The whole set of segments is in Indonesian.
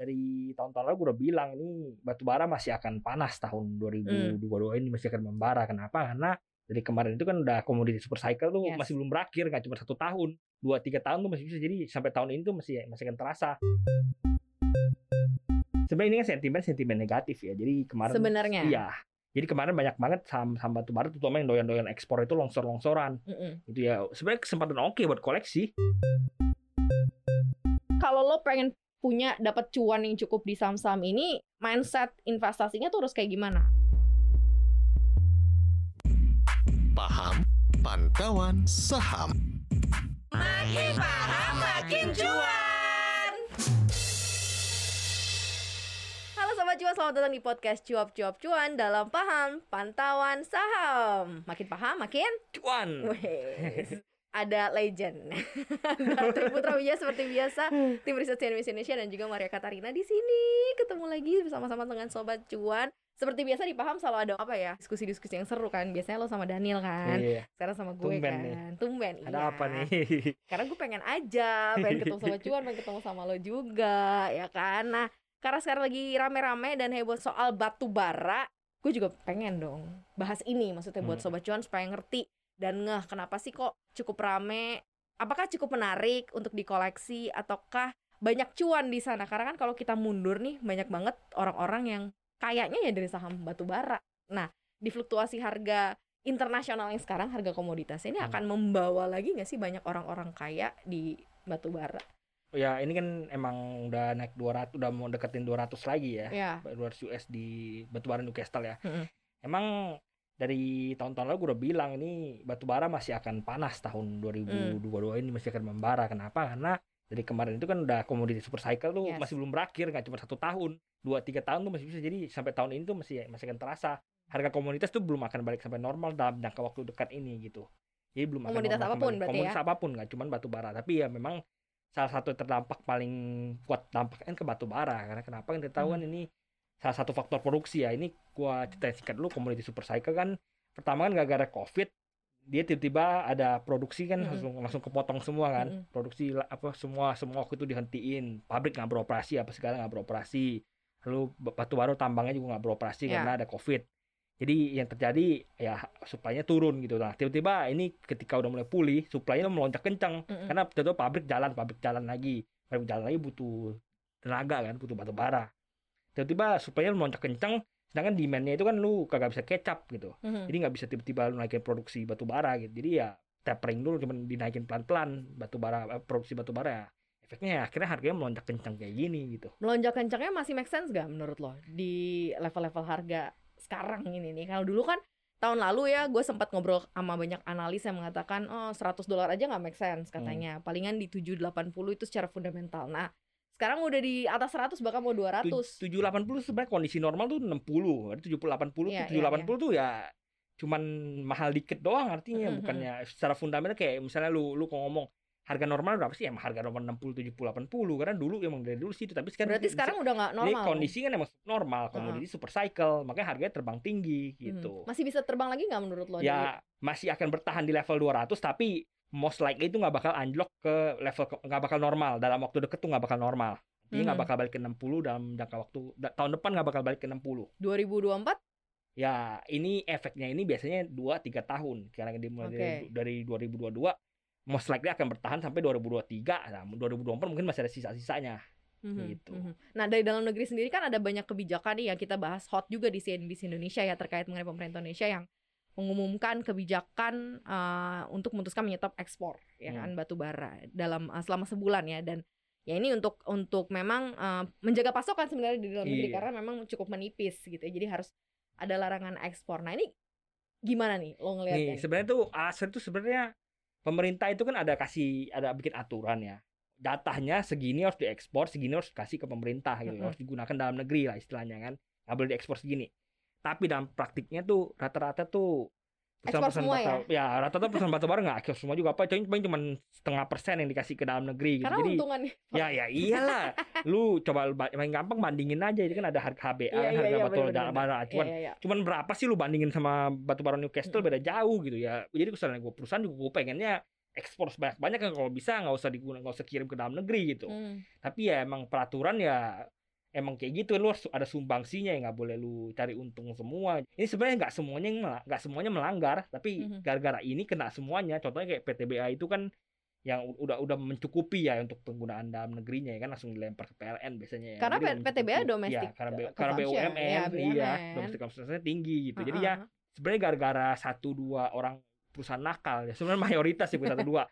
dari tahun-tahun lalu gue udah bilang ini batu bara masih akan panas tahun 2022 ini masih akan membara. Kenapa? Karena dari kemarin itu kan udah komoditi super cycle tuh Yes. masih belum berakhir nggak cuma satu tahun dua tiga tahun tuh masih bisa jadi sampai tahun ini tuh masih masih akan terasa sebenarnya ini kan sentimen sentimen negatif ya jadi kemarin Sebenarnya. iya jadi kemarin banyak banget saham saham batu bara terutama yang doyan-doyan ekspor itu longsor longsoran Mm-mm. itu ya sebenarnya kesempatan oke buat koleksi Kalau lo pengen punya dapat cuan yang cukup di saham-saham ini, mindset investasinya tuh harus kayak gimana? Paham Pantauan Saham. Makin paham, makin cuan. Halo Sobat Cuan, selamat datang di podcast Cuap Cuap Cuan dalam paham pantauan saham. Makin paham, makin cuan. Ada legend. Ada Tri Putra Wijaya seperti biasa, tim riset CNBC Indonesia dan juga Maria Katarina di sini. Ketemu lagi bersama-sama dengan Sobat Cuan. Seperti biasa di Paham selalu ada apa ya? Diskusi-diskusi yang seru kan. Biasanya lo sama Daniel kan. iya Sekarang sama gue Tumben kan. nih. Tumben. ada iya. apa nih Karena gue pengen aja, pengen ketemu sama Cuan, pengen ketemu sama lo juga, ya kan? Nah, karena sekarang lagi rame-rame dan heboh soal batu bara, gue juga pengen dong bahas ini, maksudnya buat Hmm. Sobat Cuan supaya ngerti dan ngeh kenapa sih kok cukup rame, apakah cukup menarik untuk dikoleksi, ataukah banyak cuan di sana? Karena kan kalau kita mundur nih, banyak banget orang-orang yang kayaknya ya dari saham batu bara. Nah, di fluktuasi harga internasional yang sekarang harga komoditas ini Hmm. akan membawa lagi nggak sih banyak orang-orang kaya di batu bara? ya ini kan emang udah naik 200 udah mau deketin 200 lagi ya Ya, 200 US di batubara Newcastle ya. Mm-mm. Emang dari tahun-tahun lalu gue udah bilang ini batubara masih akan panas tahun 2022 Mm. ini masih akan membara. Kenapa? Karena dari kemarin itu kan udah komoditi super cycle tuh Yes. masih belum berakhir nggak cuma satu tahun, dua tiga tahun tuh masih bisa jadi sampai tahun ini tuh masih masih akan terasa harga komoditas tuh belum akan balik sampai normal dalam jangka waktu dekat ini gitu. Jadi belum akan Komoditas normal apa pun kembali. berarti komoditas ya? apa pun nggak cuma batu bara tapi ya memang salah satu yang terdampak paling kuat dampaknya ke batu bara karena kenapa kan kita tahu Hmm. kan ini salah satu faktor produksi ya. Ini gua ceritain singkat dulu komoditi super cycle kan. Pertama kan gara-gara covid dia tiba-tiba ada produksi kan Mm-mm. langsung langsung kepotong semua kan. Mm-mm. produksi apa semua semua waktu itu dihentiin. Pabrik nggak beroperasi apa segala nggak beroperasi. Lalu batu bara tambangnya juga nggak beroperasi Ya. karena ada covid. Jadi yang terjadi ya supply-nya turun gitu. Nah tiba-tiba ini ketika udah mulai pulih supply-nya melonjak kencang. Mm-mm. karena tiba-tiba pabrik jalan pabrik jalan lagi. Pabrik jalan lagi butuh tenaga kan butuh batu bara tiba-tiba supply-nya melonjak kencang sedangkan demand-nya itu kan lu kagak bisa kecap gitu Mhm. jadi nggak bisa tiba-tiba lu naikin produksi batu bara gitu jadi ya tapering dulu cuman dinaikin pelan-pelan batu bara eh, produksi batu bara ya efeknya ya akhirnya harganya melonjak kencang kayak gini gitu melonjak kencangnya masih make sense gak menurut lo di level-level harga sekarang ini nih? Kalau dulu kan tahun lalu ya gue sempat ngobrol sama banyak analis yang mengatakan oh 100 dolar aja nggak make sense katanya. Palingan di 780 itu secara fundamental. Nah, sekarang udah di atas 100 bahkan mau 200. tujuh delapan puluh sebenarnya kondisi normal tuh 60 ada tujuh puluh delapan puluh Iya, tujuh iya, delapan puluh tuh ya cuman mahal dikit doang artinya bukannya secara fundamental kayak misalnya lu lu kok ngomong harga normal berapa sih emang harga normal 60 70 80 karena dulu emang dari dulu situ tapi sekarang Berarti sekarang udah nggak normal. kondisi kan emang normal komoditi super cycle makanya harganya terbang tinggi Mhm. gitu Masih bisa terbang lagi nggak menurut lo? ya masih akan bertahan di level 200 tapi most likely itu nggak bakal anjlok ke level nggak bakal normal dalam waktu deket tuh nggak bakal normal dia nggak Mhm. bakal balik ke 60 dalam jangka waktu da- tahun depan nggak bakal balik ke 60 2024 ya ini efeknya ini biasanya 2-3 tahun karena dimulai dari, Oke. dari 2022 most likely akan bertahan sampai 2023 nah 2024 mungkin masih ada sisa-sisanya Mhm, Gitu. mhm. Nah dari dalam negeri sendiri kan ada banyak kebijakan nih yang kita bahas hot juga di CNBC Indonesia ya terkait mengenai pemerintah Indonesia yang mengumumkan kebijakan uh, untuk memutuskan menyetop ekspor ya Hmm. kan batu bara dalam uh, selama sebulan ya dan ya ini untuk untuk memang uh, menjaga pasokan sebenarnya di dalam negeri Iya. karena memang cukup menipis gitu ya jadi harus ada larangan ekspor. Nah ini gimana nih lo ngelihatnya? nih sebenarnya tuh alasan itu sebenarnya pemerintah itu kan ada kasih ada bikin aturan ya datanya segini harus diekspor segini harus kasih ke pemerintah gitu Mm-mm. harus digunakan dalam negeri lah istilahnya kan nggak boleh diekspor segini tapi dalam praktiknya tuh rata-rata tuh semua batu- ya? rata-rata perusahaan batu bara nggak ekspor semua juga apa paling paling cuma setengah persen yang dikasih ke dalam negeri gitu. Jadi ya ya iyalah. Lu coba main gampang bandingin aja jadi kan ada harga HBA Iya, iya, harga iya, batu bara acuan Iya, iya, cuman berapa sih lu bandingin sama batu bara Newcastle? Mm-mm. beda jauh gitu ya. Jadi kesalahan gue perusahaan juga gue pengennya ekspor sebanyak banyak kan kalau bisa nggak usah digunakan nggak usah kirim ke dalam negeri gitu. Hmm. tapi ya emang peraturan ya emang kayak gitu lu harus ada sumbangsinya ya nggak boleh lu cari untung semua ini sebenarnya nggak semuanya nggak semuanya melanggar tapi Mhm. gara-gara ini kena semuanya contohnya kayak PTBA itu kan yang udah udah mencukupi ya untuk penggunaan dalam negerinya ya kan langsung dilempar ke PLN biasanya ya. Karena Jadi PTBA domestic, Iya, karena, B- uh, karena. BUMN Iya, iya BUMN. domestic consumption jadi gitu jadi ya Heeh. sebenarnya gara-gara satu dua orang perusahaan nakal ya sebenarnya mayoritas sih bukan satu dua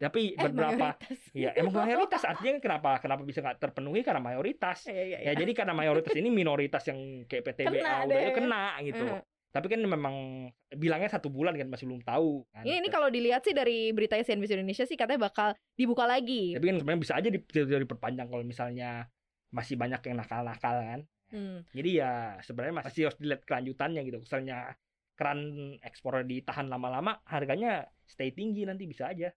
tapi eh, beberapa ya emang mayoritas artinya kenapa kenapa bisa nggak terpenuhi karena mayoritas Iya, iya, ya iya. jadi karena mayoritas ini minoritas yang kayak PTBA Kena udah deh. kena gitu Heeh. tapi kan memang bilangnya satu bulan kan masih belum tahu kan. Ini, ini kalau dilihat sih dari berita CNBC Indonesia sih katanya bakal dibuka lagi. tapi kan sebenarnya bisa aja diperpanjang kalau misalnya masih banyak yang nakal-nakal kan Hmm. jadi ya sebenarnya masih harus dilihat kelanjutannya gitu misalnya keran ekspor ditahan lama-lama harganya stay tinggi nanti bisa aja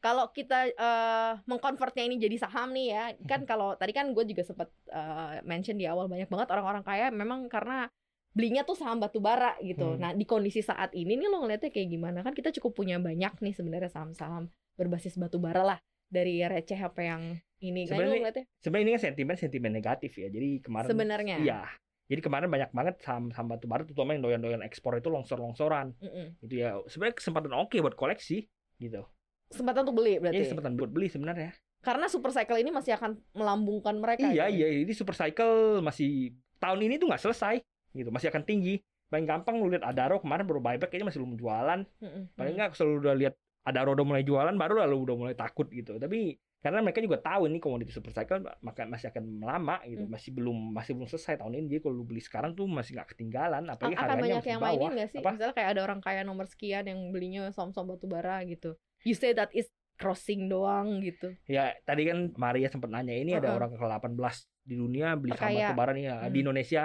Kalau kita eh, mengkonvertnya ini jadi saham nih ya, kan kalau tadi kan gue juga sempat eh, mention di awal banyak banget orang-orang kaya memang karena belinya tuh saham batu bara gitu. Hmm. Nah di kondisi saat ini nih lo ngeliatnya kayak gimana? Kan kita cukup punya banyak nih sebenarnya saham-saham berbasis batu bara lah dari receh apa yang ini. Kan Sebenarnya ngeliatnya sebenarnya ini kan sentimen sentimen negatif ya jadi kemarin sebenarnya. iya jadi kemarin banyak banget saham saham batu bara terutama yang doyan-doyan ekspor itu longsor-longsoran Mm-mm. itu ya sebenarnya kesempatan oke buat koleksi gitu Kesempatan untuk beli berarti. Ini kesempatan buat beli sebenarnya. Karena super cycle ini masih akan melambungkan mereka. Iya gitu. iya, ini super cycle masih tahun ini tuh nggak selesai gitu, masih akan tinggi. Paling gampang lu lihat Adaro kemarin baru buyback kayaknya masih belum jualan. Mm-mm. Paling nggak selalu udah lihat Adaro udah mulai jualan baru lalu udah mulai takut gitu. Tapi karena mereka juga tahu ini komoditi super cycle maka masih akan lama gitu, Hmm. masih belum masih belum selesai tahun ini. Jadi kalau lu beli sekarang tuh masih nggak ketinggalan, apalagi akan harganya banyak yang bawah. mainin nggak sih? Apa? Misalnya kayak ada orang kaya nomor sekian yang belinya saham-saham batu bara gitu. You say that is crossing doang gitu. Ya tadi kan Maria sempat nanya ini ada Uh-uh. orang ke-18 di dunia beli saham Terkaya. bara nih ya. Hmm. di Indonesia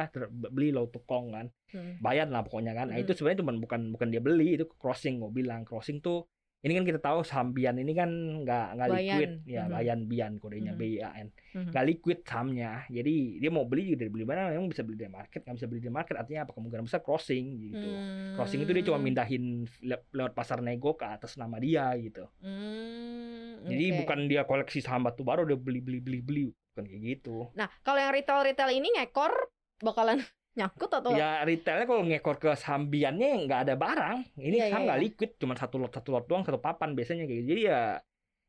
beli low to kong kan. Hmm. bayar lah pokoknya kan. Nah, Mm. itu sebenarnya cuma bukan bukan dia beli, itu crossing gue bilang. Crossing tuh ini kan kita tahu saham Bian ini kan nggak nggak liquid ya, Mhm. Bayan Bian kodenya Mhm. BIAN. Mhm. Nggak liquid sahamnya. Jadi dia mau beli juga dari beli mana memang bisa beli dari market, nggak bisa beli dari market artinya apa kemungkinan besar crossing gitu. Hmm. Crossing itu dia cuma mindahin le- lewat pasar nego ke atas nama dia gitu. Hmm, Jadi oke. bukan dia koleksi saham batu baru dia beli beli beli beli bukan kayak gitu. Nah, kalau yang retail-retail ini ngekor bakalan nyangkut atau Ya retailnya kalau ngekor ke saham biannya nggak ada barang. Ini Iya, saham iya, nggak iya. liquid, cuma satu lot satu lot doang, satu papan biasanya kayak gitu. Jadi ya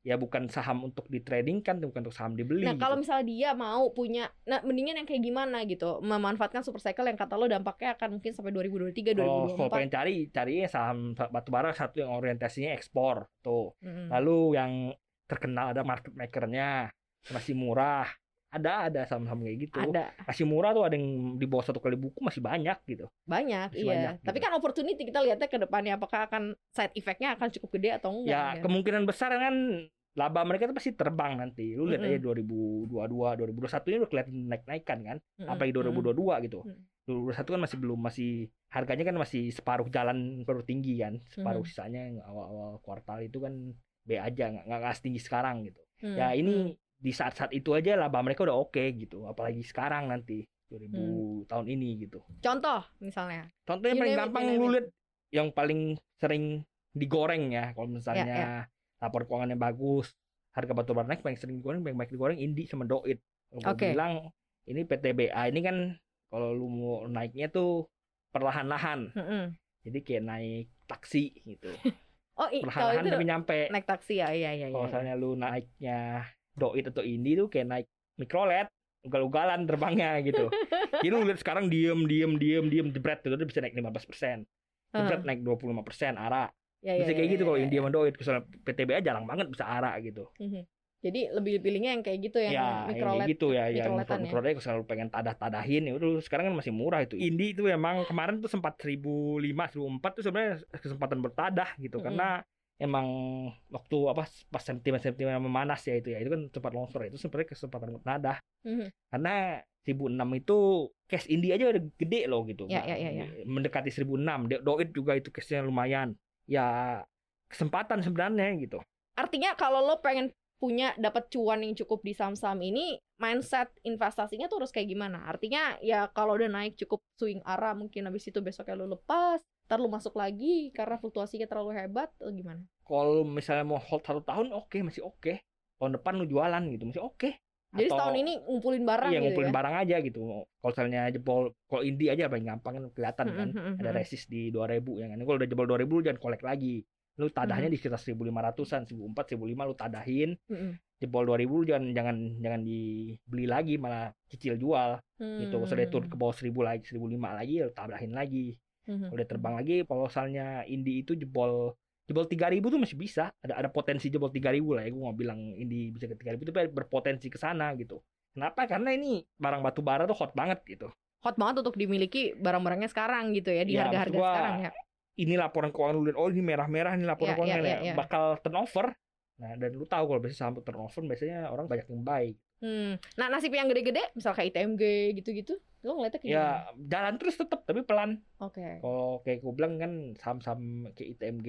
ya bukan saham untuk di trading kan, bukan untuk saham dibeli. Nah, kalau gitu. misalnya dia mau punya nah mendingan yang kayak gimana gitu, memanfaatkan super cycle yang kata lo dampaknya akan mungkin sampai 2023 kalau kalau 2024. pengen cari cari saham batu bara satu yang orientasinya ekspor tuh. Mm-mm. Lalu yang terkenal ada market makernya masih murah. Ada ada saham-saham kayak gitu. Ada Masih murah tuh ada yang di bawah satu kali buku masih banyak gitu. banyak, Masih iya. banyak, Tapi gitu. kan opportunity kita lihatnya ke depannya apakah akan side effect-nya akan cukup gede atau enggak? ya kan? kemungkinan besar kan laba mereka tuh pasti terbang nanti. Lu lihat Mm-mm. aja 2022, 2021 ini udah kelihatan naik-naikan kan. Mm-mm. Apalagi Mm-mm. 2022 gitu. Mm. 2021 kan masih belum masih harganya kan masih separuh jalan baru tinggi kan. Separuh Mm. sisanya yang awal-awal kuartal itu kan B aja nggak nggak setinggi sekarang gitu. Hmm, Ya hmm. ini di saat-saat itu aja laba mereka udah oke gitu. Apalagi sekarang nanti 2000 Hmm. tahun ini gitu. contoh misalnya. Contohnya paling gampang lu lihat yang paling sering digoreng ya kalau misalnya Ya, lapor keuangannya bagus, harga batu bara naik paling sering digoreng paling banyak digoreng Indi sama Doit. Kalau Oke. bilang ini PTBA ini kan kalau lu mau naiknya tuh perlahan-lahan. Mm-mm. Jadi kayak naik taksi gitu. Oh, i- Perlahan-lahan tapi nyampe. naik taksi ya, iya iya iya. Kalau misalnya lu naiknya Doit atau Indi tuh kayak naik mikrolet ugal-ugalan terbangnya gitu. Jadi lu lihat sekarang diem diem diem diem jebret tuh udah bisa naik 15%. Jebret naik 25% ARA. Ya, ya, bisa kayak ya, gitu ya, kalau ya, India ya. sama Doit. Misalnya PTBA jarang banget bisa ARA gitu. Mhm. Jadi lebih pilihnya yang kayak gitu yang ya, yang mikrolet. kayak gitu ya, yang mikroletan ya. selalu pengen tadah-tadahin ya udah sekarang kan masih murah itu. Indi itu emang kemarin tuh sempat 1005, 1004 tuh sebenarnya kesempatan bertadah gitu Mm-mm. karena emang waktu apa pas sentimen-sentimen memanas ya itu ya itu kan sempat longsor itu sebenarnya kesempatan bertadah Mhm. karena 1006 itu cash Indi aja udah gede loh gitu. Ya, ya, ya, ya. Mendekati 1006. Do- Doit juga itu cashnya lumayan. Ya kesempatan sebenarnya gitu. Artinya kalau lo pengen punya dapat cuan yang cukup di saham-saham ini, mindset investasinya tuh harus kayak gimana? Artinya ya kalau udah naik cukup swing arah mungkin habis itu besoknya lo lepas, ntar lo masuk lagi karena fluktuasinya terlalu hebat atau gimana? Kalau misalnya mau hold satu tahun oke masih oke. Tahun depan lu jualan gitu masih oke. Jadi Atau- setahun ini ngumpulin barang iya gitu ngumpulin ya. barang aja gitu kalau misalnya jebol kalau indie aja paling gampang kan kelihatan kan Mm, mm, mm, ada resist di 2000 ya kan kalau udah jebol 2000 lu jangan kolek lagi lu tadahnya Hmm. di sekitar 1500-an 1004 1005 lu tadahin jebol 2000 lu jangan jangan jangan dibeli lagi malah cicil jual gitu Hmm. sudah turun ke bawah 1000 lagi 1005 lagi lu tadahin lagi Mhm. udah terbang lagi kalau misalnya indie itu jebol jebol 3000 tuh masih bisa ada ada potensi jebol 3000 lah ya gue nggak bilang indie bisa ke 3000 tapi berpotensi ke sana gitu kenapa karena ini barang batu bara tuh hot banget gitu Hot banget untuk dimiliki barang-barangnya sekarang gitu ya di Ya, harga-harga gua, sekarang ya. ini laporan keuangan lu lihat oh ini merah-merah ini laporan Iya, keuangan iya, ya, iya, iya. bakal turnover nah dan lu tahu kalau biasanya saham turnover biasanya orang banyak yang buy Hmm. Nah nasib yang gede-gede, misal kayak ITMG gitu-gitu, lo ngeliatnya kayak gimana? ya jalan terus tetap tapi pelan Oke. kalau kayak gue bilang kan saham-saham kayak ITMG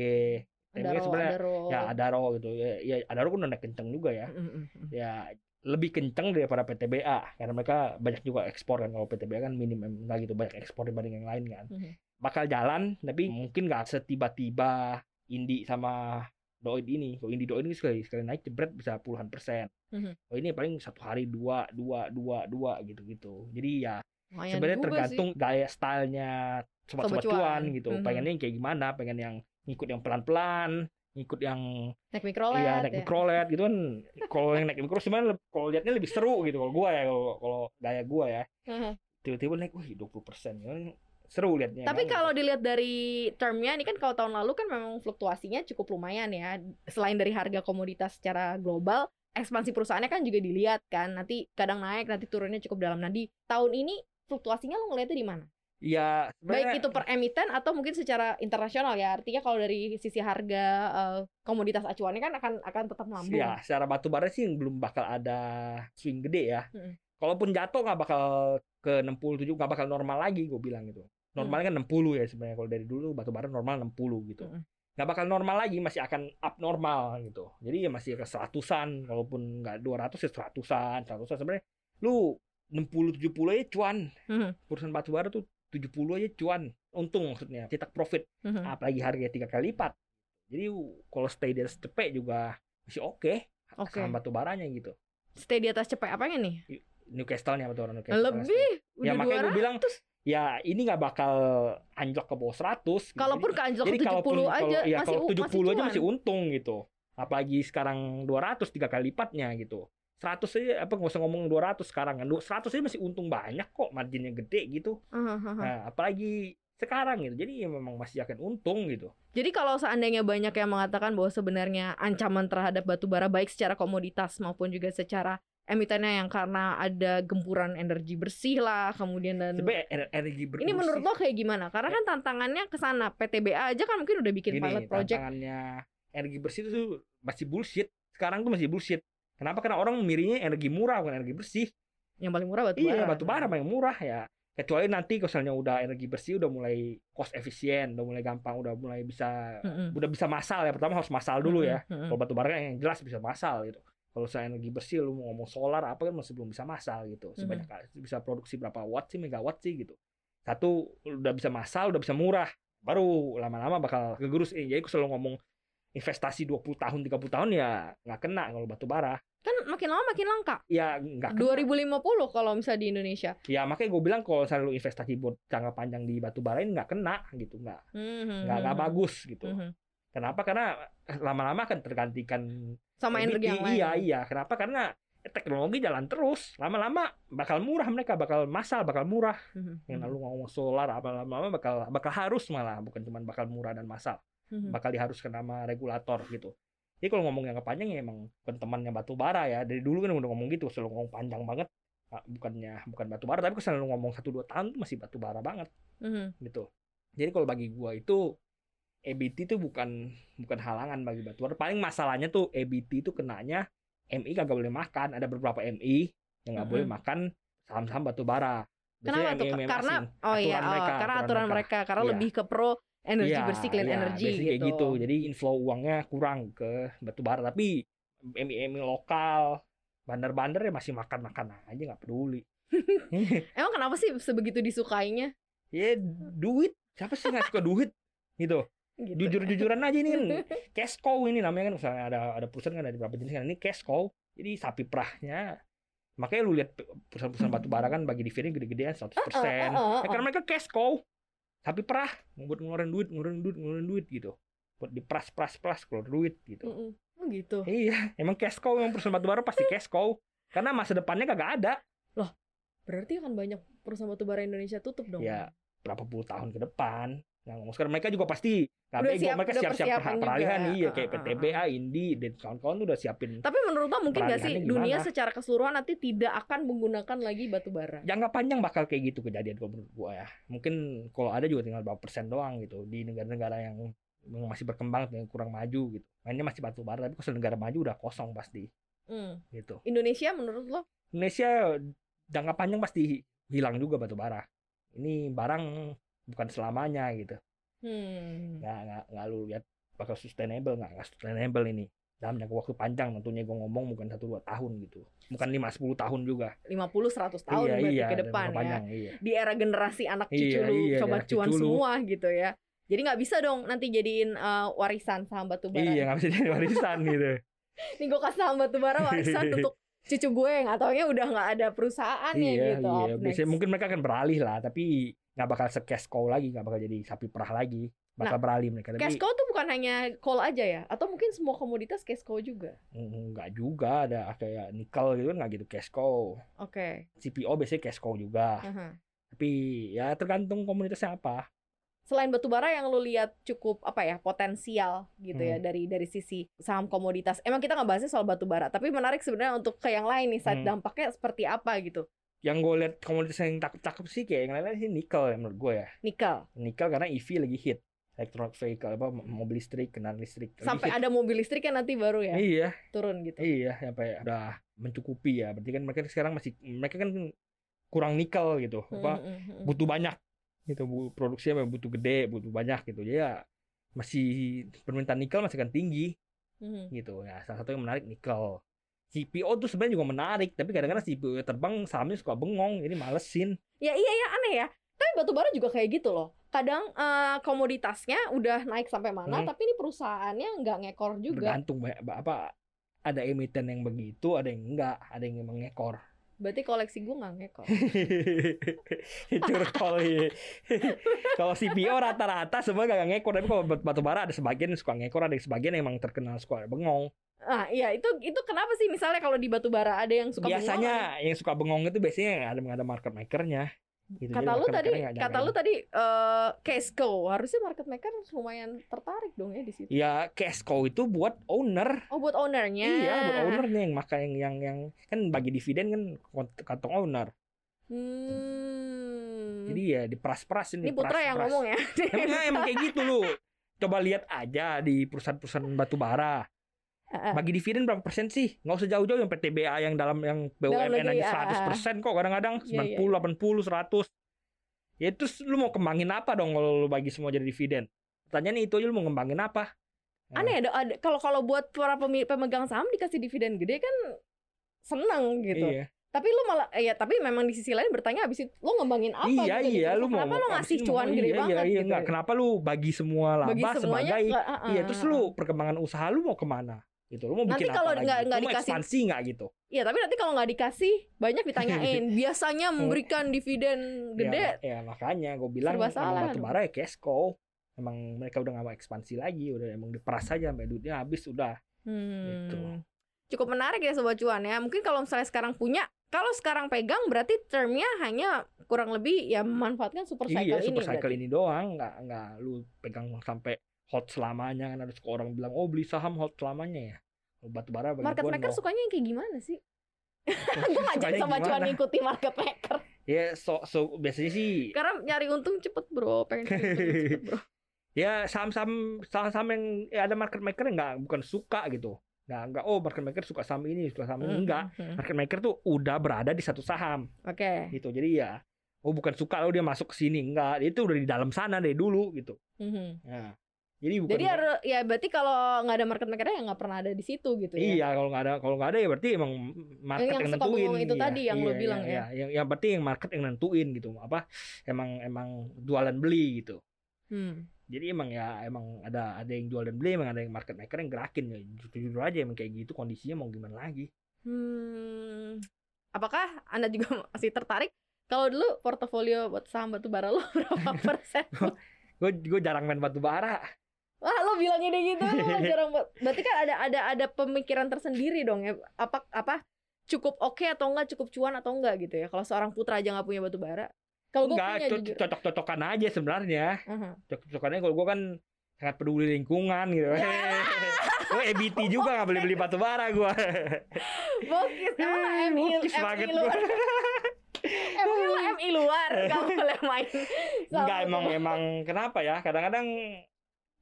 ITMG sebenarnya ya Adaro gitu ya, ya Adaro kan udah naik kenceng juga ya Mm, mm, mm. ya lebih kenceng daripada PTBA karena mereka banyak juga ekspor kan kalau PTBA kan minim enggak gitu banyak ekspor dibanding yang lain kan Mhm. bakal jalan tapi mungkin nggak setiba-tiba Indi sama Doid ini kalau Indi Doid ini sekali sekali naik jebret bisa puluhan persen Mhm. oh ini paling satu hari dua dua dua dua gitu gitu jadi ya Lumayan sebenarnya tergantung gaya stylenya sobat-sobat Sobat cuan. gitu Mhm. pengennya yang kayak gimana pengen yang ngikut yang pelan-pelan ngikut yang sih. Naik mikrolet Iya ya. naik mikrolet gitu kan. Kalau yang naik mikro sebenarnya kalau liatnya lebih seru gitu kalau gua ya kalau kalau gaya gua ya. Mhm. Tiba-tiba naik wih 20% persen seru liatnya. Tapi kan, kalau gitu. dilihat dari termnya ini kan kalau tahun lalu kan memang fluktuasinya cukup lumayan ya. Selain dari harga komoditas secara global, ekspansi perusahaannya kan juga dilihat kan. Nanti kadang naik, nanti turunnya cukup dalam. Nah di tahun ini fluktuasinya lo ngeliatnya di mana? ya Baik itu per emiten atau mungkin secara internasional ya. Artinya kalau dari sisi harga eh, komoditas acuannya kan akan akan tetap melambung. ya secara batu bara sih belum bakal ada swing gede ya. Mm. Kalaupun jatuh nggak bakal ke 67 nggak bakal normal lagi gue bilang gitu. Normalnya kan 60 ya sebenarnya kalau dari dulu batu bara normal 60 gitu. Nggak bakal normal lagi masih akan abnormal gitu jadi ya masih ke seratusan walaupun nggak 200 ya seratusan seratusan sebenarnya lu 60 70 aja cuan Mhm. perusahaan batu bara tuh 70 aja cuan untung maksudnya cetak profit Mhm. apalagi harganya tiga kali lipat jadi kalau stay di atas cepet juga masih oke Oke. saham batu baranya gitu Stay di atas cepet apanya nih? Newcastle nya batu bara Newcastle Lebih. ya makanya gue 200. bilang ya ini nggak bakal anjlok ke bawah 100 gitu. Kalaupun ke anjlok Jadi ke 70 kalaupun aja kalau, ya, masih kalau 70 aja cuan. masih untung gitu. Apalagi sekarang 200 tiga kali lipatnya gitu. 100 aja apa nggak usah ngomong 200 sekarang kan. 100 aja masih untung banyak kok, marginnya gede gitu. Hahaha. Nah, apalagi sekarang gitu. Jadi ya memang masih akan untung gitu. Jadi kalau seandainya banyak yang mengatakan bahwa sebenarnya ancaman terhadap batu bara baik secara komoditas maupun juga secara emitennya yang karena ada gempuran energi bersih lah kemudian dan Sebenarnya ener- energi ber- ini menurut bersih lo kayak gimana? Karena kan tantangannya ke sana PTBA aja kan mungkin udah bikin gini, pilot project. tantangannya energi bersih itu masih bullshit. Sekarang tuh masih bullshit. Kenapa? Karena orang mirinya energi murah bukan energi bersih. Yang paling murah batu bara. Iya, batu bara paling murah ya. Kecuali nanti misalnya udah energi bersih udah mulai cost efisien, udah mulai gampang, udah mulai bisa Mm-mm. udah bisa masal ya. Pertama harus masal dulu ya. Mm-mm. Kalau batu bara kan yang jelas bisa masal gitu. Kalau saya energi bersih lu mau ngomong solar apa kan masih belum bisa masal gitu. Sebanyak bisa produksi berapa watt sih megawatt sih gitu. Satu udah bisa masal, udah bisa murah. Baru lama-lama bakal kegerus. Eh, jadi aku selalu ngomong investasi 20 tahun, 30 tahun ya nggak kena kalau batu bara. Kan makin lama makin langka. Ya nggak kena. 2050 kalau misalnya di Indonesia. Ya makanya gue bilang kalau misalnya lu investasi buat jangka panjang di batu bara ini nggak kena gitu, nggak Mhm. nggak nggak bagus gitu. Mhm. Kenapa? Karena lama-lama akan tergantikan Sama energi yang lain. Iya iya. Kenapa? Karena teknologi jalan terus. Lama-lama bakal murah mereka, bakal masal, bakal murah. Mhm. Yang lalu ngomong solar apa lama-lama bakal bakal harus malah bukan cuma bakal murah dan masal. Mhm. Bakal diharuskan sama regulator gitu. Jadi kalau ngomong yang panjang ya emang bukan temannya batu bara ya. Dari dulu kan udah ngomong gitu, selalu ngomong panjang banget. Ah, Bukannya bukan batu bara, tapi selalu ngomong satu dua tahun tuh masih batu bara banget Mhm. gitu. Jadi kalau bagi gua itu EBT itu bukan bukan halangan bagi batu bara. Paling masalahnya tuh EBT itu kenanya MI kagak boleh makan. Ada beberapa MI yang nggak boleh Mm-mm. makan saham-saham batu bara. Kenapa tuh? Karena asing. oh iya, oh, mereka, karena aturan aturan mereka. mereka, karena Iya. lebih ke pro energi Iya, bersih clean iya, energy biasanya kayak gitu. Jadi inflow uangnya kurang ke batu bara. Tapi MI-MI lokal, bandar-bandar ya masih makan-makan aja nggak peduli. Emang kenapa sih sebegitu disukainya? ya duit. Siapa sih nggak suka duit? Gitu. Gitu. jujur-jujuran aja ini kan cash cow ini namanya kan misalnya ada ada perusahaan kan ada beberapa jenis kan ini cash cow jadi sapi perahnya Makanya lu lihat perusahaan-perusahaan batu bara kan bagi dividen gede-gedean 100%. Uh, uh, uh, uh, Ya, karena mereka cash cow. Tapi perah buat ngeluarin duit, ngeluarin duit, ngeluarin duit gitu. Buat diperas peras peras keluar duit gitu. Oh gitu. Iya, emang cash cow yang perusahaan batu bara pasti cash cow. Karena masa depannya kagak ada. Berarti akan banyak perusahaan batu bara Indonesia tutup dong. Ya, berapa puluh tahun ke depan. Nah, sekarang mereka juga pasti siap- mereka siap-siap peralihan juga. iya kayak uh, uh, PTBA, Indi dan kawan-kawan tuh udah siapin. Tapi menurut lo mungkin gak sih dunia gimana? secara keseluruhan nanti tidak akan menggunakan lagi batu bara? Jangka panjang bakal kayak gitu kejadian kalau menurut gua ya. Mungkin kalau ada juga tinggal berapa persen doang gitu di negara-negara yang masih berkembang yang kurang maju gitu. Mainnya masih batu bara tapi kalau negara maju udah kosong pasti Hmm. gitu. Indonesia menurut lo? Indonesia jangka panjang pasti hilang juga batu bara. Ini barang bukan selamanya gitu. Hmm. nggak nggak nggak lu lihat bakal sustainable nggak nggak sustainable ini dalam jangka waktu panjang tentunya gue ngomong bukan satu dua tahun gitu bukan lima sepuluh tahun juga 50 100 tahun iya berarti iya ke depan ya. panjang, iya. Di era generasi anak cucu Iya, lu iya, coba cuan cucu lu. semua gitu ya. Jadi nggak bisa dong nanti jadiin eh, warisan saham batu bara. iya nggak bisa jadi warisan gitu Nih gue kasih saham batu bara warisan untuk cucu gue yang ataunya udah nggak ada perusahaannya iya gitu. iya. Biasanya mungkin mereka akan beralih lah tapi nggak bakal se cash cow lagi nggak bakal jadi sapi perah lagi. Bakal beralih mereka. Tapi Cash cow tuh bukan hanya coal aja ya, atau mungkin semua komoditas cash cow juga. mm, nggak juga. Ada kayak nikel gitu kan nggak gitu cash cow. Oke. CPO biasanya cash cow juga. Aha. tapi ya tergantung komunitasnya apa Selain batu bara yang lu lihat cukup apa ya potensial gitu ya Hmm. dari dari sisi saham komoditas. Emang kita nggak bahasnya soal batu bara, tapi menarik sebenarnya untuk ke yang lain nih, side Hmm. dampaknya seperti apa gitu. yang gue lihat komunitas yang cakep-cakep sih kayak yang lain sih nikel ya menurut gue ya Nikel. nikel karena EV lagi hit electronic vehicle apa mobil listrik kendaraan listrik Sampai hit. ada mobil listrik yang nanti baru ya iya turun gitu. iya sampai udah mencukupi ya berarti kan mereka sekarang masih mereka kan kurang nikel gitu apa hmm. butuh banyak gitu bu produksinya memang butuh gede butuh banyak gitu jadi ya masih permintaan nikel masih akan tinggi Hmm. gitu ya salah satu yang menarik nikel CPO tuh sebenarnya juga menarik tapi kadang-kadang CPO terbang sahamnya suka bengong ini malesin Ya iya ya aneh ya. Tapi batu bara juga kayak gitu loh. Kadang eh, komoditasnya udah naik sampai mana, Hmm. tapi ini perusahaannya nggak ngekor juga. bergantung apa ada emiten yang begitu ada yang enggak ada yang emang ngekor Berarti koleksi gue nggak ngekor. curcol iya. kalau CPO rata-rata semua gak ngekor tapi kalau batu bara ada sebagian yang suka ngekor ada yang sebagian yang emang terkenal suka bengong Nah, iya itu itu kenapa sih misalnya kalau di batu bara ada yang suka bengong, biasanya yang suka bengong itu biasanya ada ada market makernya gitu. Kata lu tadi kata lu tadi eh Casco harusnya market maker lumayan tertarik dong ya di situ. ya cash cow itu buat owner Oh buat ownernya. iya buat ownernya yang makan yang yang yang kan bagi dividen kan kantong owner Hmm. jadi ya diperas-peras ini Putra yang ngomong ya. Emang, emang kayak gitu lu. Coba lihat aja di perusahaan-perusahaan batu bara. Bagi dividen berapa persen sih? Nggak usah jauh-jauh yang PTBA yang dalam yang BUMN aja ah. 100 persen kok kadang-kadang Iya, 90, 80, 100. Ya itu lu mau kembangin apa dong kalau lu bagi semua jadi dividen? Pertanyaannya itu aja lu mau ngembangin apa? Aneh ada, ada kalau kalau buat para pemegang saham dikasih dividen gede kan seneng gitu. Iya. Tapi lu malah ya tapi memang di sisi lain bertanya habis itu lu ngembangin apa iya, gitu iya, gitu. lu mau Kenapa lu mau- ngasih abis itu cuan mau- gede iya, banget iya, iya, gitu. enggak. Kenapa lu bagi semua laba Bagi semuanya sebagai ke- ah, Iya, terus lu perkembangan usaha lu mau ke mana? Gitu. Lu mau Nanti bikin kalau apa lagi? nggak- nggak dikasih- ekspansi nggak gitu? Iya, tapi nanti kalau nggak dikasih banyak ditanyain. Biasanya memberikan dividen gede. Ya, ya makanya gue bilang emang batu bara ya Kesko. Emang mereka udah gak mau ekspansi lagi, udah emang diperas aja sampai duitnya habis udah. Hmm. Gitu. Cukup menarik ya sobat cuan ya. Mungkin kalau misalnya sekarang punya, kalau sekarang pegang berarti termnya hanya kurang lebih ya memanfaatkan super cycle iya, ini. super cycle berarti. ini doang, nggak nggak lu pegang sampai hot selamanya kan ada suka orang bilang oh beli saham hot selamanya ya. Batu bara bagi Market maker sukanya yang kayak gimana sih? Gue ngajak sobat cuan ngikuti market maker. Ya so, so biasanya sih Karena nyari untung cepet bro, pengen cepet bro. ya saham-saham saham-saham yang ya ada market maker yang nggak bukan suka gitu. Nggak nggak oh market maker suka saham ini suka saham ini enggak. Hmm, hmm. Market maker tuh udah berada di satu saham. Oke. gitu jadi ya oh bukan suka lo dia masuk ke sini enggak itu udah di dalam sana dari dulu gitu Mhm. nah jadi bukan Jadi harus ya berarti kalau nggak ada market makernya ya nggak pernah ada di situ gitu ya. iya kalau nggak ada kalau nggak ada ya berarti emang market yang yang, nentuin itu Iya, tadi yang lo iya, bilang iya, ya. iya. yang yang berarti yang market yang nentuin gitu apa emang emang jualan beli gitu Hmm. jadi emang ya emang ada ada yang jual dan beli emang ada yang market maker yang gerakin ya jujur, jujur aja emang kayak gitu kondisinya mau gimana lagi Hmm. apakah anda juga masih tertarik kalau dulu portofolio buat saham batu bara lo berapa persen gue gue jarang main batu bara wah lo bilangnya deh gitu lo jarang buat berarti kan ada ada ada pemikiran tersendiri dong ya. Apa apa cukup oke atau enggak cukup cuan atau enggak gitu ya. Kalau seorang putra aja nggak punya batu bara. Kalau gue punya cocok-cocokan aja sebenarnya. Aha. cocok-cocokannya kalau gue kan sangat peduli lingkungan gitu. Ya. gue EBT juga nggak beli beli batu bara gue Bokis emang MI Bokis banget MI luar Emang lu MI luar Gak boleh main. Enggak emang emang kenapa ya? Kadang-kadang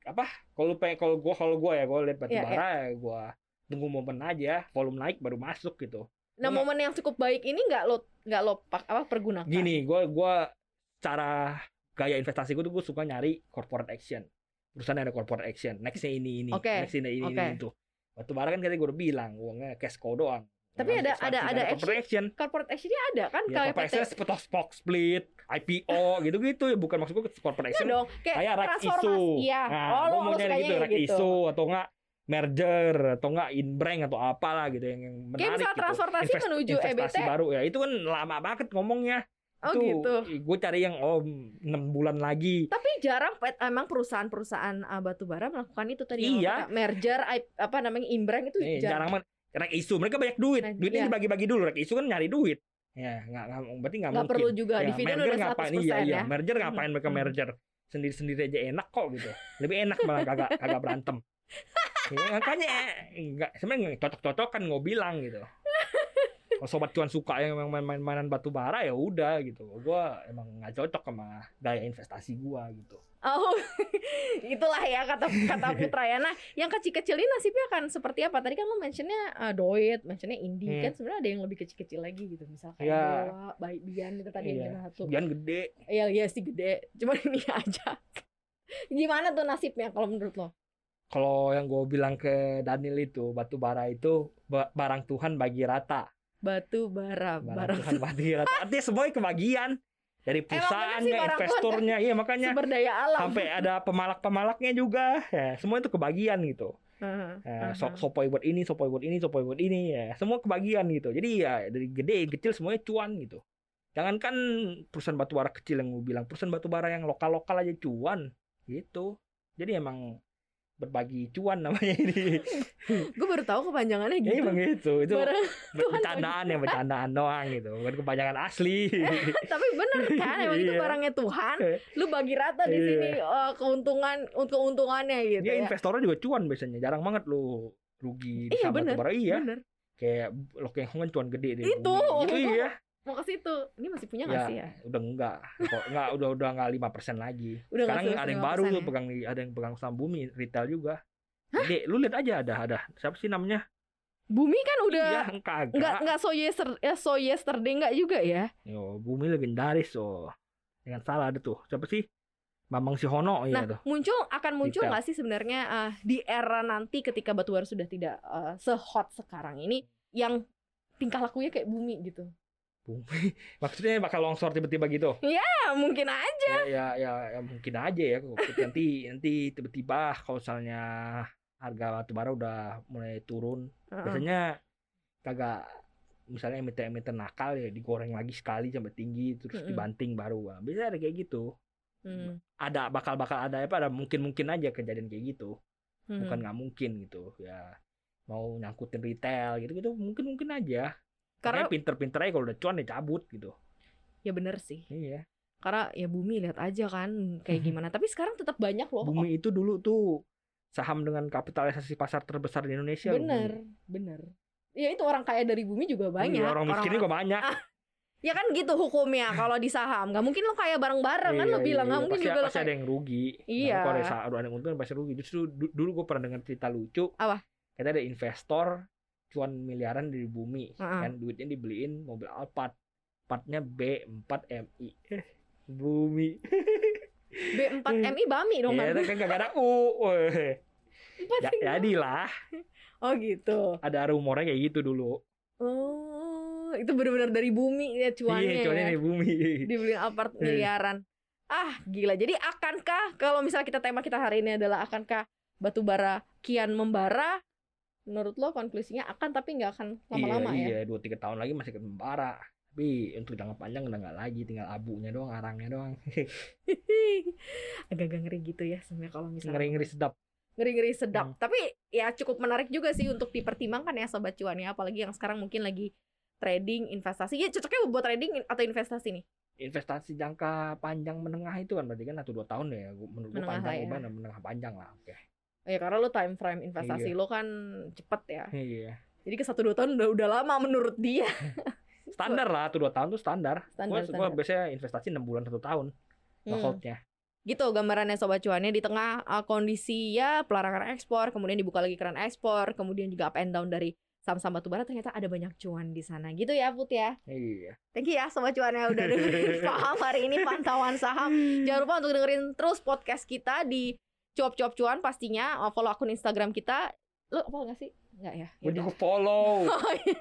apa? Kalau pengen kalau gue kalau gue ya gue lihat batu Iya, bara ya gue tunggu momen aja volume naik baru masuk gitu. Nah momen yang cukup baik ini nggak lo nggak lo pak apa pergunakan? Gini gue gua cara gaya investasi gue tuh gue suka nyari corporate action. Perusahaan yang ada corporate action. Nextnya ini ini. Oke, nextnya ini oke. ini itu. Batu bara kan tadi gue udah bilang uangnya cash cow doang Tapi ada- ada- ada corporate action. Corporate actionnya ada kan? Ya kayak corporate action stock stock split IPO gitu-gitu. Ya bukan maksud gue corporate action. dong kayak kayak transformasi. Isu Iya. Nah, Oh lo, gue lo mau nyari sukanya gitu Rex gitu. Isu atau enggak merger atau enggak inbrand atau apalah gitu yang, yang menarik Kayak gitu. transportasi Invest- menuju investasi EBT. baru. Ya itu kan lama banget ngomongnya. Oh itu gitu. gue cari yang oh 6 bulan lagi. Tapi jarang emang perusahaan-perusahaan uh, batu bara melakukan itu tadi Iya. merger apa namanya inbrand itu Eh, jarang. jarang banget rek isu mereka banyak duit. Duitnya iya. dibagi-bagi dulu rek isu kan nyari duit. Ya nggak nggak berarti nggak Nggak mungkin. perlu juga Ya, dividen merger udah 100% ngapain? Iya iya. ya. merger ngapain mereka Hmm. merger? Sendiri sendiri aja enak kok gitu. Lebih enak malah kagak kagak berantem. Ya, makanya enggak sebenarnya cocok-cocokan gue bilang gitu. Kalau sobat cuan suka yang memang main mainan batu bara ya udah gitu. Gue emang nggak cocok sama gaya investasi gue gitu Oh, itulah ya kata kata Putra ya. Nah, yang kecil-kecil ini nasibnya akan seperti apa? Tadi kan lo mentionnya uh, Doit, mentionnya Indie Hmm. kan sebenarnya ada yang lebih kecil-kecil lagi gitu. Misalnya kayak Iya. Bola, Baik Bian itu tadi Iya. yang kita satu. Bian gede Iya, iya sih gede. Cuma ini aja. Gimana tuh nasibnya kalau menurut lo? kalau yang gue bilang ke Daniel itu batu bara itu ba- barang Tuhan bagi rata Batu bara, barang barang Tuhan bagi rata artinya semuanya kebagian dari perusahaannya barang Tuhan investornya. Iya makanya. Sumber daya alam. sampai ada pemalak-pemalaknya juga. Ya semua itu kebagian gitu. Ya, heeh. so, sopoi buat ini sopoi buat ini sopoi buat ini ya. Semua kebagian gitu. Jadi ya dari gede kecil semuanya cuan gitu. Jangankan perusahaan batu bara kecil yang gue bilang perusahaan batu bara yang lokal-lokal aja cuan gitu. Jadi emang berbagi cuan namanya ini Gue baru tahu kepanjangannya ya gitu. emang gitu itu Barang- ber- bercandaan ya bercandaan doang gitu bukan kepanjangan asli Tapi bener kan emang itu Iya. barangnya Tuhan. Lu bagi rata di Iya. sini eh, keuntungan untuk keuntungannya gitu dia ya. investornya juga cuan biasanya jarang banget lu rugi di Iya, bener. batu bara iya Bener. kayak lo kayak kan cuan gede deh Itu itu iya Mau ke situ. Ini masih punya ya, nggak sih ya? udah enggak kok enggak udah udah enggak lima persen lagi. Udah sekarang ada yang 5% baru tuh ya? pegang ada yang pegang saham bumi retail juga. Gede, lu lihat aja ada ada. Siapa sih namanya? Bumi kan udah iya kagak. nggak nggak so yesterday, ya, so yesterday nggak juga ya? Yo, bumi legendaris oh dengan salah ada tuh. Siapa sih? Bambang Sihono iya Nah, tuh. muncul akan muncul nggak sih sebenarnya eh, di era nanti ketika batubara sudah tidak eh, sehot sekarang ini yang tingkah lakunya kayak bumi gitu? Bumi maksudnya bakal longsor tiba-tiba gitu? Ya mungkin aja. ya, ya ya ya mungkin aja ya. Nanti nanti tiba-tiba kalau misalnya harga batu bara udah mulai turun Heeh. biasanya kagak misalnya emiten-emiten nakal ya digoreng lagi sekali sampai tinggi terus dibanting baru. Nah, biasanya ada kayak gitu. Hmm, ada bakal bakal ada apa ada mungkin mungkin aja kejadian kayak gitu. Hmm. bukan nggak mungkin gitu ya. Mau nyangkutin retail gitu gitu mungkin mungkin aja Karena pinter-pinter aja kalau udah cuan ya cabut gitu ya bener sih. iya Karena ya bumi lihat aja kan kayak gimana. Tapi sekarang tetap banyak loh. bumi itu dulu tuh saham dengan kapitalisasi pasar terbesar di Indonesia loh, bener, bener. Ya itu orang kaya dari bumi juga Bumi. banyak. Iya, orang miskin juga banyak Ya kan gitu hukumnya kalau di saham. Nggak mungkin lo kaya bareng-bareng kan lo Iya, bilang iya, nggak mungkin pasti, juga lo pasti kaya. ada yang rugi Iya. nah, kalau ada, ada yang untung pasti rugi justru du- dulu gue pernah dengar cerita lucu Apa? kita ada investor cuan miliaran dari bumi Heeh. kan duitnya dibeliin mobil Alphard partnya B4 MI Eh, bumi B4 MI Bami dong ya kan. gak ada U Ya- jadilah Oh gitu. ada rumornya kayak gitu dulu Oh, itu benar-benar dari bumi ya cuannya. iya cuannya ya. dari bumi Dibeli apart Iya. miliaran. Ah, gila. Jadi akankah kalau misalnya kita tema kita hari ini adalah akankah batu bara kian membara menurut lo konklusinya akan tapi nggak akan lama-lama iya, ya Iya, dua tiga tahun lagi masih parah. Tapi untuk jangka panjang udah nggak lagi, tinggal abunya doang, arangnya doang. agak-agak ngeri gitu ya sebenarnya kalau misalnya Ngeri-ngeri sedap. ngeri-ngeri sedap Hmm. tapi ya cukup menarik juga sih untuk dipertimbangkan ya sobat cuan ya apalagi yang sekarang mungkin lagi trading investasi ya cocoknya buat trading atau investasi nih Investasi jangka panjang menengah itu kan berarti kan satu dua tahun ya. Menurut Menengah panjang, ya. gua menengah panjang lah. Oke. Ya karena lo time frame investasi Iya. lo kan cepet ya Iya. jadi ke satu dua tahun udah udah lama menurut dia Standar lah, satu dua tahun tuh standar. Standar, gua, gua standar. biasanya investasi enam bulan satu tahun. Hmm. holdnya. gitu gambarannya sobat cuannya di tengah uh, kondisi ya pelarangan ekspor kemudian dibuka lagi keran ekspor kemudian juga up and down dari saham-saham batubara ternyata ada banyak cuan di sana gitu ya Put ya Iya. thank you ya sobat cuannya udah dengerin paham hari ini pantauan saham jangan lupa untuk dengerin terus podcast kita di cuap-cuap cuan pastinya Uh, follow akun Instagram kita lo follow nggak sih nggak ya juga follow. Oh, iya.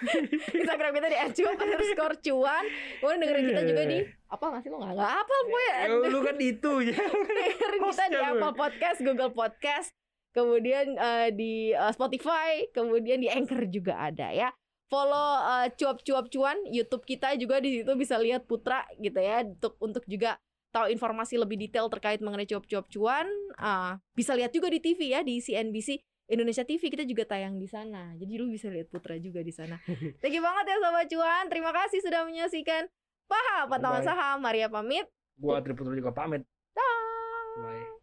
Instagram kita di @cuap underscore cuan kemudian dengerin kita juga di apa nggak sih lo nggak nggak apa pokoknya Eh, lu kan itu ya. dengerin kita di lu. Apple Podcast, Google Podcast, kemudian eh, di eh, Spotify, kemudian di Anchor juga ada ya. Follow eh, cuap-cuap cuan YouTube kita juga di situ bisa lihat Putra gitu ya untuk untuk juga tahu informasi lebih detail terkait mengenai cuap-cuap cuan. Ah, bisa lihat juga di TV ya di CNBC Indonesia TV kita juga tayang di sana. Jadi lu bisa lihat Putra juga di sana. Thank you banget ya sobat cuan. Terima kasih sudah menyaksikan Paham Pantauan Bye. Saham. Maria pamit. Gua Triputra juga pamit. Dah. Bye.